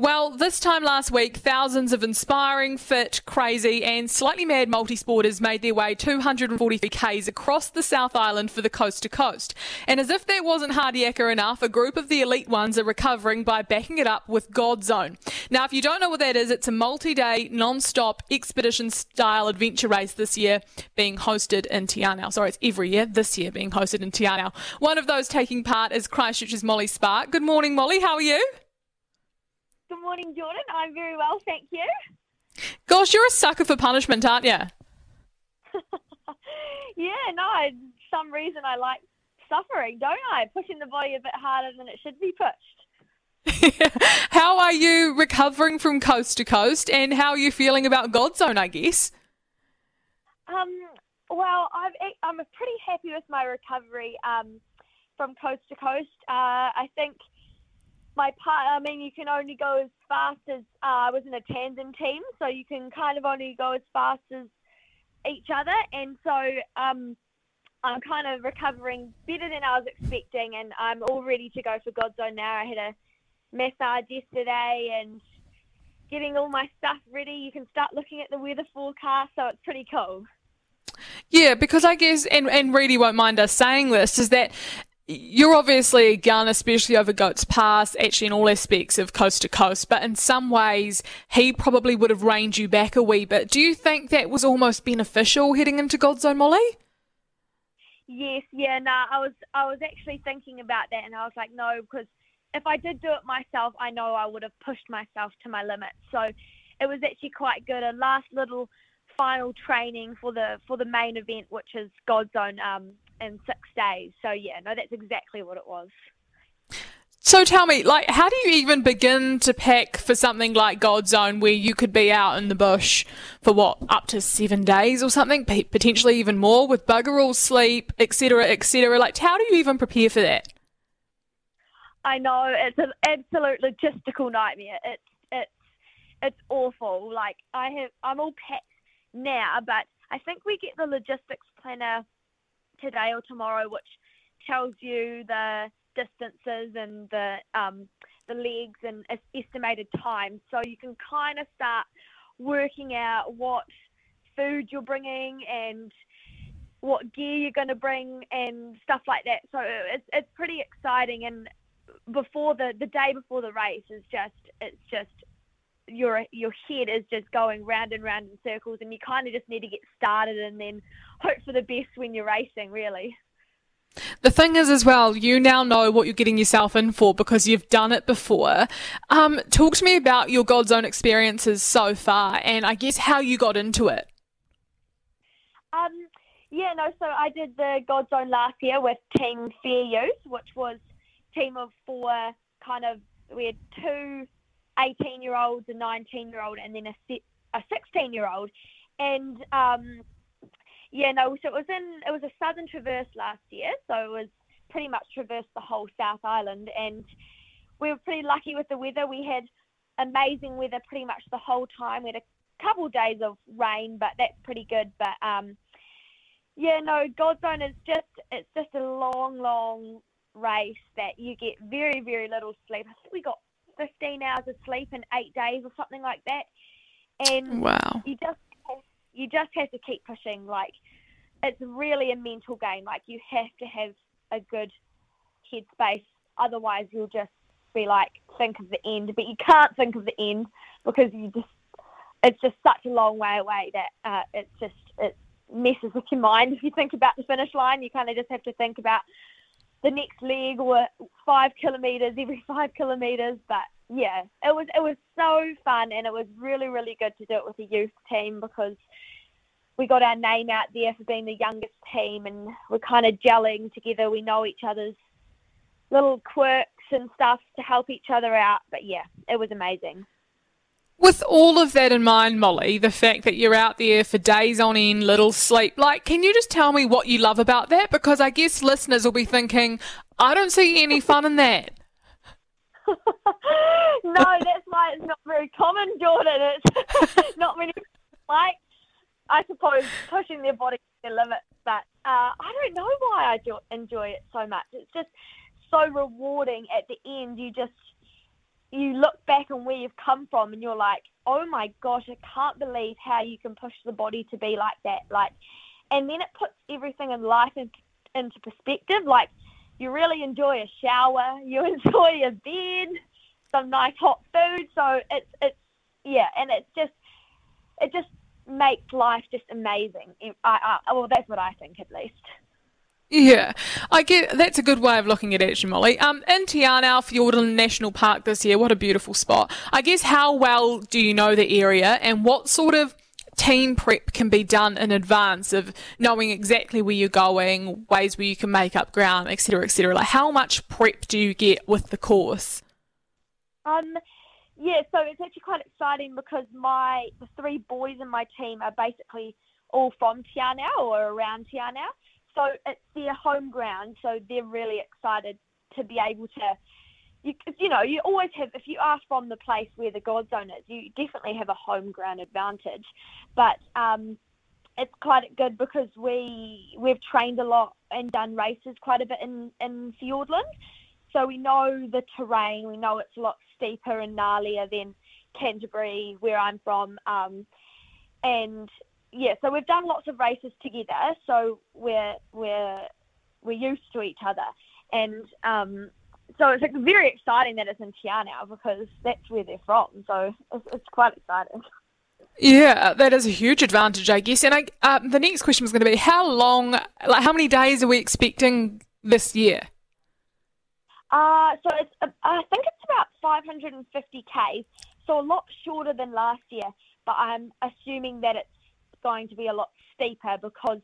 Well, this time last week, thousands of inspiring, fit, crazy, and slightly mad multisporters made their way 243 Ks across the South Island for the coast to coast. And as if that wasn't hard yakka enough, a group of the elite ones are recovering by backing it up with God Zone. Now, if you don't know what that is, it's a multi day, non stop expedition style adventure race this year being hosted in Te Sorry, it's every year, this year being hosted in Te One of those taking part is Christchurch's Molly Spark. Good morning, Molly. How are you? Good morning, Jordan. I'm very well, thank you. Gosh, you're a sucker for punishment, aren't you? yeah, no, some reason I like suffering, don't I? Pushing the body a bit harder than it should be pushed. how are you recovering from coast to coast, and how are you feeling about Godzone? I guess. Um. Well, I'm I'm pretty happy with my recovery. Um, from coast to coast. Uh, I think my part, I mean, you can only go as fast as uh, I was in a tandem team, so you can kind of only go as fast as each other, and so um, I'm kind of recovering better than I was expecting, and I'm all ready to go for Godzone now. I had a massage yesterday and getting all my stuff ready. You can start looking at the weather forecast, so it's pretty cool. Yeah, because I guess, and, and Reedy won't mind us saying this, is that you're obviously a gun, especially over Goats Pass, actually in all aspects of coast to coast, but in some ways he probably would have reined you back a wee bit. Do you think that was almost beneficial heading into Godzone Molly? Yes, yeah, nah, I was I was actually thinking about that and I was like, no, because if I did do it myself, I know I would have pushed myself to my limit. So it was actually quite good. A last little final training for the for the main event, which is Godzone um, in six days. So yeah, no, that's exactly what it was. So tell me, like, how do you even begin to pack for something like Godzone where you could be out in the bush for what, up to seven days or something, potentially even more with bugger all sleep, etc., etc. Like, how do you even prepare for that? I know it's an absolute logistical nightmare. It's it's it's awful. Like I have, I'm all packed now, but I think we get the logistics planner today or tomorrow, which tells you the distances and the um, the legs and estimated time. So you can kind of start working out what food you're bringing and what gear you're going to bring and stuff like that. So it's it's pretty exciting. And before the the day before the race is just it's just your your head is just going round and round in circles, and you kind of just need to get started and then hope for the best when you're racing, really. The thing is, as well, you now know what you're getting yourself in for because you've done it before. Um, talk to me about your Godzone experiences so far, and I guess how you got into it. Um, yeah, no. So I did the Godzone last year with Team Fair Youth, which was team of four. Kind of, we had two 18 year olds, a 19 year old, and then a, a 16 year old. And um, yeah, no, so it was in it was a southern traverse last year, so it was pretty much traversed the whole South Island, and we were pretty lucky with the weather. We had amazing weather pretty much the whole time. We had a couple of days of rain, but that's pretty good. But um, yeah, no, Godzone is just it's just a long, long race that you get very, very little sleep. I think we got 15 hours of sleep in eight days or something like that. And wow. you just you just have to keep pushing. Like it's really a mental game. Like you have to have a good headspace, otherwise you'll just be like think of the end. But you can't think of the end because you just it's just such a long way away that uh, it's just it messes with your mind. If you think about the finish line, you kind of just have to think about the next leg or five kilometers every five kilometers. But yeah, it was it was so fun and it was really really good to do it with a youth team because we got our name out there for being the youngest team and we're kind of gelling together. We know each other's little quirks and stuff to help each other out. But yeah, it was amazing. With all of that in mind, Molly, the fact that you're out there for days on end, little sleep, like, can you just tell me what you love about that? Because I guess listeners will be thinking, I don't see any fun in that. no, that's why it's not very common, Jordan. It's not many like, I suppose, pushing their body to their limits. But uh, I don't know why I do enjoy it so much. It's just so rewarding at the end. You just you look back on where you've come from and you're like, oh my gosh, I can't believe how you can push the body to be like that. Like, and then it puts everything in life in, into perspective. Like, you really enjoy a shower, you enjoy a bed, some nice hot food. So it's it's yeah, and it's just it just makes life just amazing. I, I well, that's what I think at least. Yeah, I get that's a good way of looking at it, actually, Molly. Um, in Te Anau Fiordland National Park this year, what a beautiful spot. I guess how well do you know the area, and what sort of team prep can be done in advance of knowing exactly where you're going, ways where you can make up ground, etc., etc. Like, how much prep do you get with the course? Um, yeah, so it's actually quite exciting because my the three boys in my team are basically all from Te Anau or around Te Anau so it's their home ground, so they're really excited to be able to. You, you know, you always have, if you are from the place where the God Zone is, you definitely have a home ground advantage. But um, it's quite good because we we've trained a lot and done races quite a bit in in Fiordland, so we know the terrain. We know it's a lot steeper and gnarlier than Canterbury, where I'm from, um, and yeah, so we've done lots of races together, so we're we're we're used to each other, and um, so it's like very exciting that it's in Te Anau because that's where they're from. So it's, it's quite exciting. Yeah, that is a huge advantage, I guess. And I, uh, the next question was going to be how long, like how many days are we expecting this year? Uh, so it's, uh, I think it's about 550k, so a lot shorter than last year. But I'm assuming that it's going to be a lot steeper because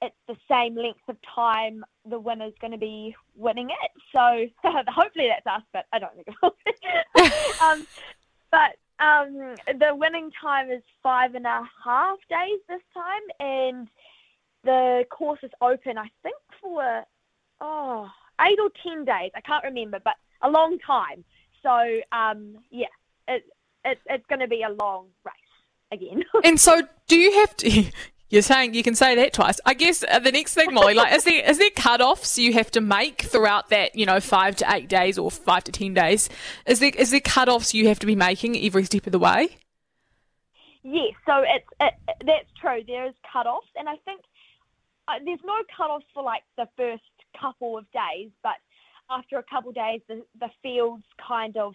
it's the same length of time the winner's going to be winning it. So hopefully that's us, but I don't think it um, but um, the winning time is five and a half days this time, and the course is open, I think, for oh eight or ten days. I can't remember, but a long time. So um, yeah, it, it, it's going to be a long race again. and so, do you have to? You're saying you can say that twice. I guess uh, the next thing, Molly, like, is there is there cut-offs you have to make throughout that, you know, five to eight days or five to ten days? Is there is there cut-offs you have to be making every step of the way? Yes, so it's it, that's true. There is cut-offs, and I think uh, there's no cut-offs for like the first couple of days, but after a couple of days, the the fields kind of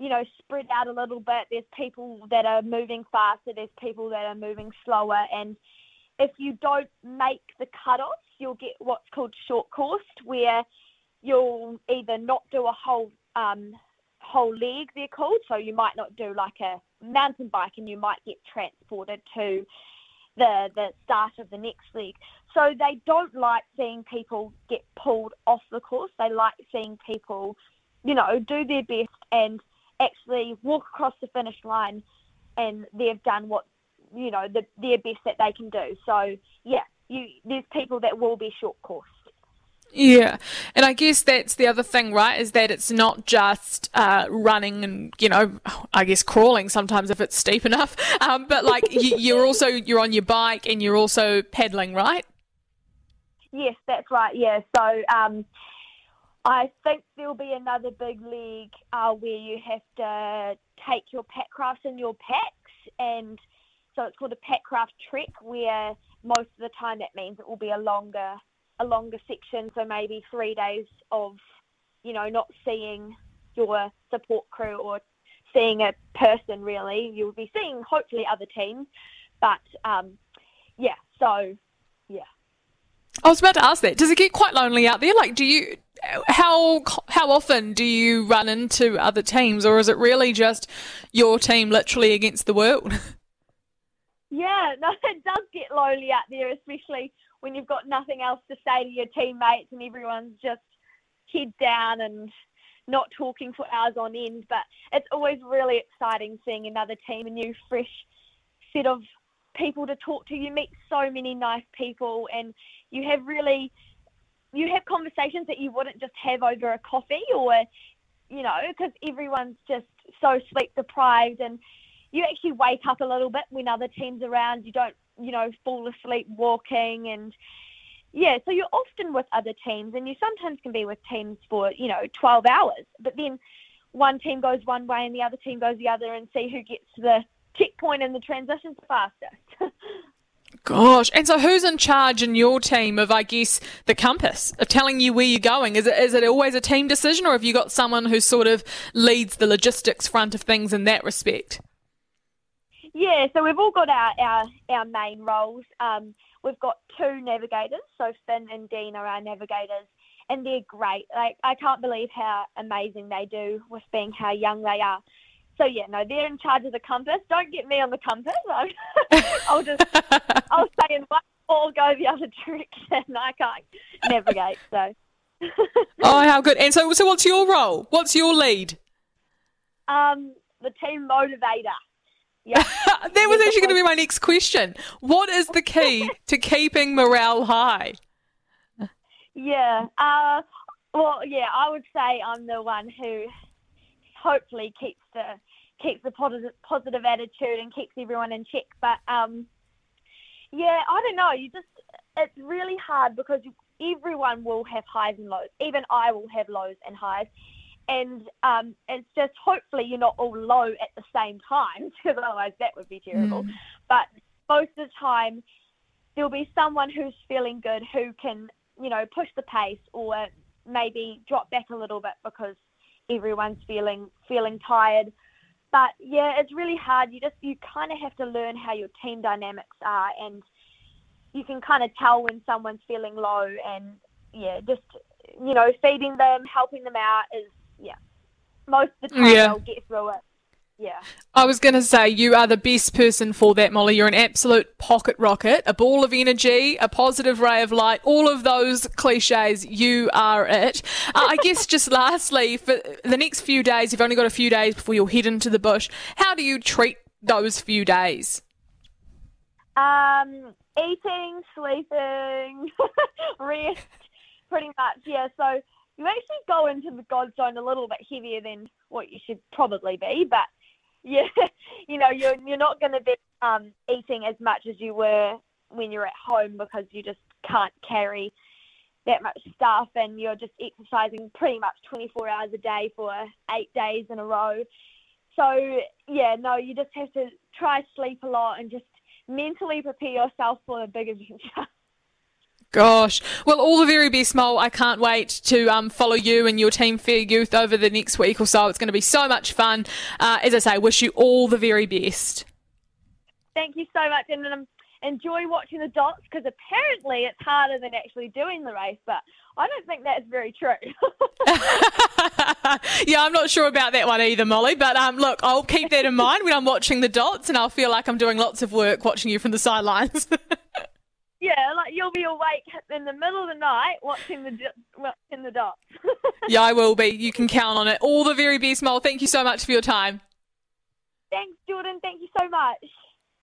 you know, spread out a little bit. There's people that are moving faster, there's people that are moving slower. And if you don't make the cutoffs, you'll get what's called short course, where you'll either not do a whole um, whole leg, they're called. So you might not do like a mountain bike and you might get transported to the, the start of the next leg. So they don't like seeing people get pulled off the course. They like seeing people, you know, do their best and actually walk across the finish line and they've done what you know the, their best that they can do. So yeah, you there's people that will be short course. Yeah, and I guess that's the other thing, right? Is that it's not just uh, running and you know, I guess crawling sometimes if it's steep enough, um, but like you, are also you're on your bike and you're also pedaling, right? Yes, that's right. Yeah, so um, I think there'll be another big league uh, where you have to take your packrafts in your packs, and so it's called a packraft trek, where most of the time that means it will be a longer a longer section, so maybe three days of you know not seeing your support crew or seeing a person really. You'll be seeing hopefully other teams, but um, yeah, so yeah. I was about to ask that. Does it get quite lonely out there? Like, do you how how often do you run into other teams, or is it really just your team literally against the world? Yeah, no, it does get lonely out there, especially when you've got nothing else to say to your teammates and everyone's just head down and not talking for hours on end. But it's always really exciting seeing another team, a new, fresh set of people to talk to. You meet so many nice people, and you have really you have conversations that you wouldn't just have over a coffee or you know because everyone's just so sleep deprived and you actually wake up a little bit when other teams around you don't you know fall asleep walking and yeah so you're often with other teams and you sometimes can be with teams for you know 12 hours but then one team goes one way and the other team goes the other and see who gets to the checkpoint and the transitions fastest Gosh, and so who's in charge in your team of, I guess, the compass of telling you where you're going? Is it is it always a team decision, or have you got someone who sort of leads the logistics front of things in that respect? Yeah, so we've all got our our, our main roles. Um, we've got two navigators, so Finn and Dean are our navigators, and they're great. Like I can't believe how amazing they do with being how young they are. So yeah, no, they're in charge of the compass. Don't get me on the compass. I'll just I'll stay in one or go the other direction. I can't navigate. So. oh, how good! And so, so what's your role? What's your lead? Um, the team motivator. Yeah. that was actually going to be my next question. What is the key to keeping morale high? Yeah. Uh, well, yeah, I would say I'm the one who hopefully keeps the keeps a positive positive attitude and keeps everyone in check. But um, yeah, I don't know. You just it's really hard because everyone will have highs and lows. Even I will have lows and highs. And um, it's just hopefully you're not all low at the same time, because otherwise that would be terrible. Mm. But most of the time, there'll be someone who's feeling good who can, you know, push the pace or maybe drop back a little bit because everyone's feeling feeling tired. But yeah, it's really hard. You just you kind of have to learn how your team dynamics are, and you can kind of tell when someone's feeling low, and yeah, just you know, feeding them, helping them out is yeah, most of the time yeah. they'll get through it. Yeah. I was going to say, you are the best person for that, Molly. You're an absolute pocket rocket, a ball of energy, a positive ray of light, all of those cliches. You are it. Uh, I guess just lastly, for the next few days, you've only got a few days before you'll head into the bush. How do you treat those few days? Um, eating, sleeping, rest, pretty much. Yeah. So you actually go into the God zone a little bit heavier than what you should probably be, but yeah, you know, you're you're not going to be um, eating as much as you were when you're at home because you just can't carry that much stuff, and you're just exercising pretty much 24 hours a day for eight days in a row. So yeah, no, you just have to try sleep a lot and just mentally prepare yourself for a big adventure. Gosh. Well, all the very best, Mole. I can't wait to um, follow you and your team Fair Youth over the next week or so. It's going to be so much fun. Uh, as I say, wish you all the very best. Thank you so much. And um, enjoy watching the dots because apparently it's harder than actually doing the race, but I don't think that's very true. yeah, I'm not sure about that one either, Molly. But um, look, I'll keep that in mind when I'm watching the dots, and I'll feel like I'm doing lots of work watching you from the sidelines. Yeah, like you'll be awake in the middle of the night watching the watching the dots. yeah, I will be. You can count on it. All the very best, Mole. Thank you so much for your time. Thanks, Jordan. Thank you so much.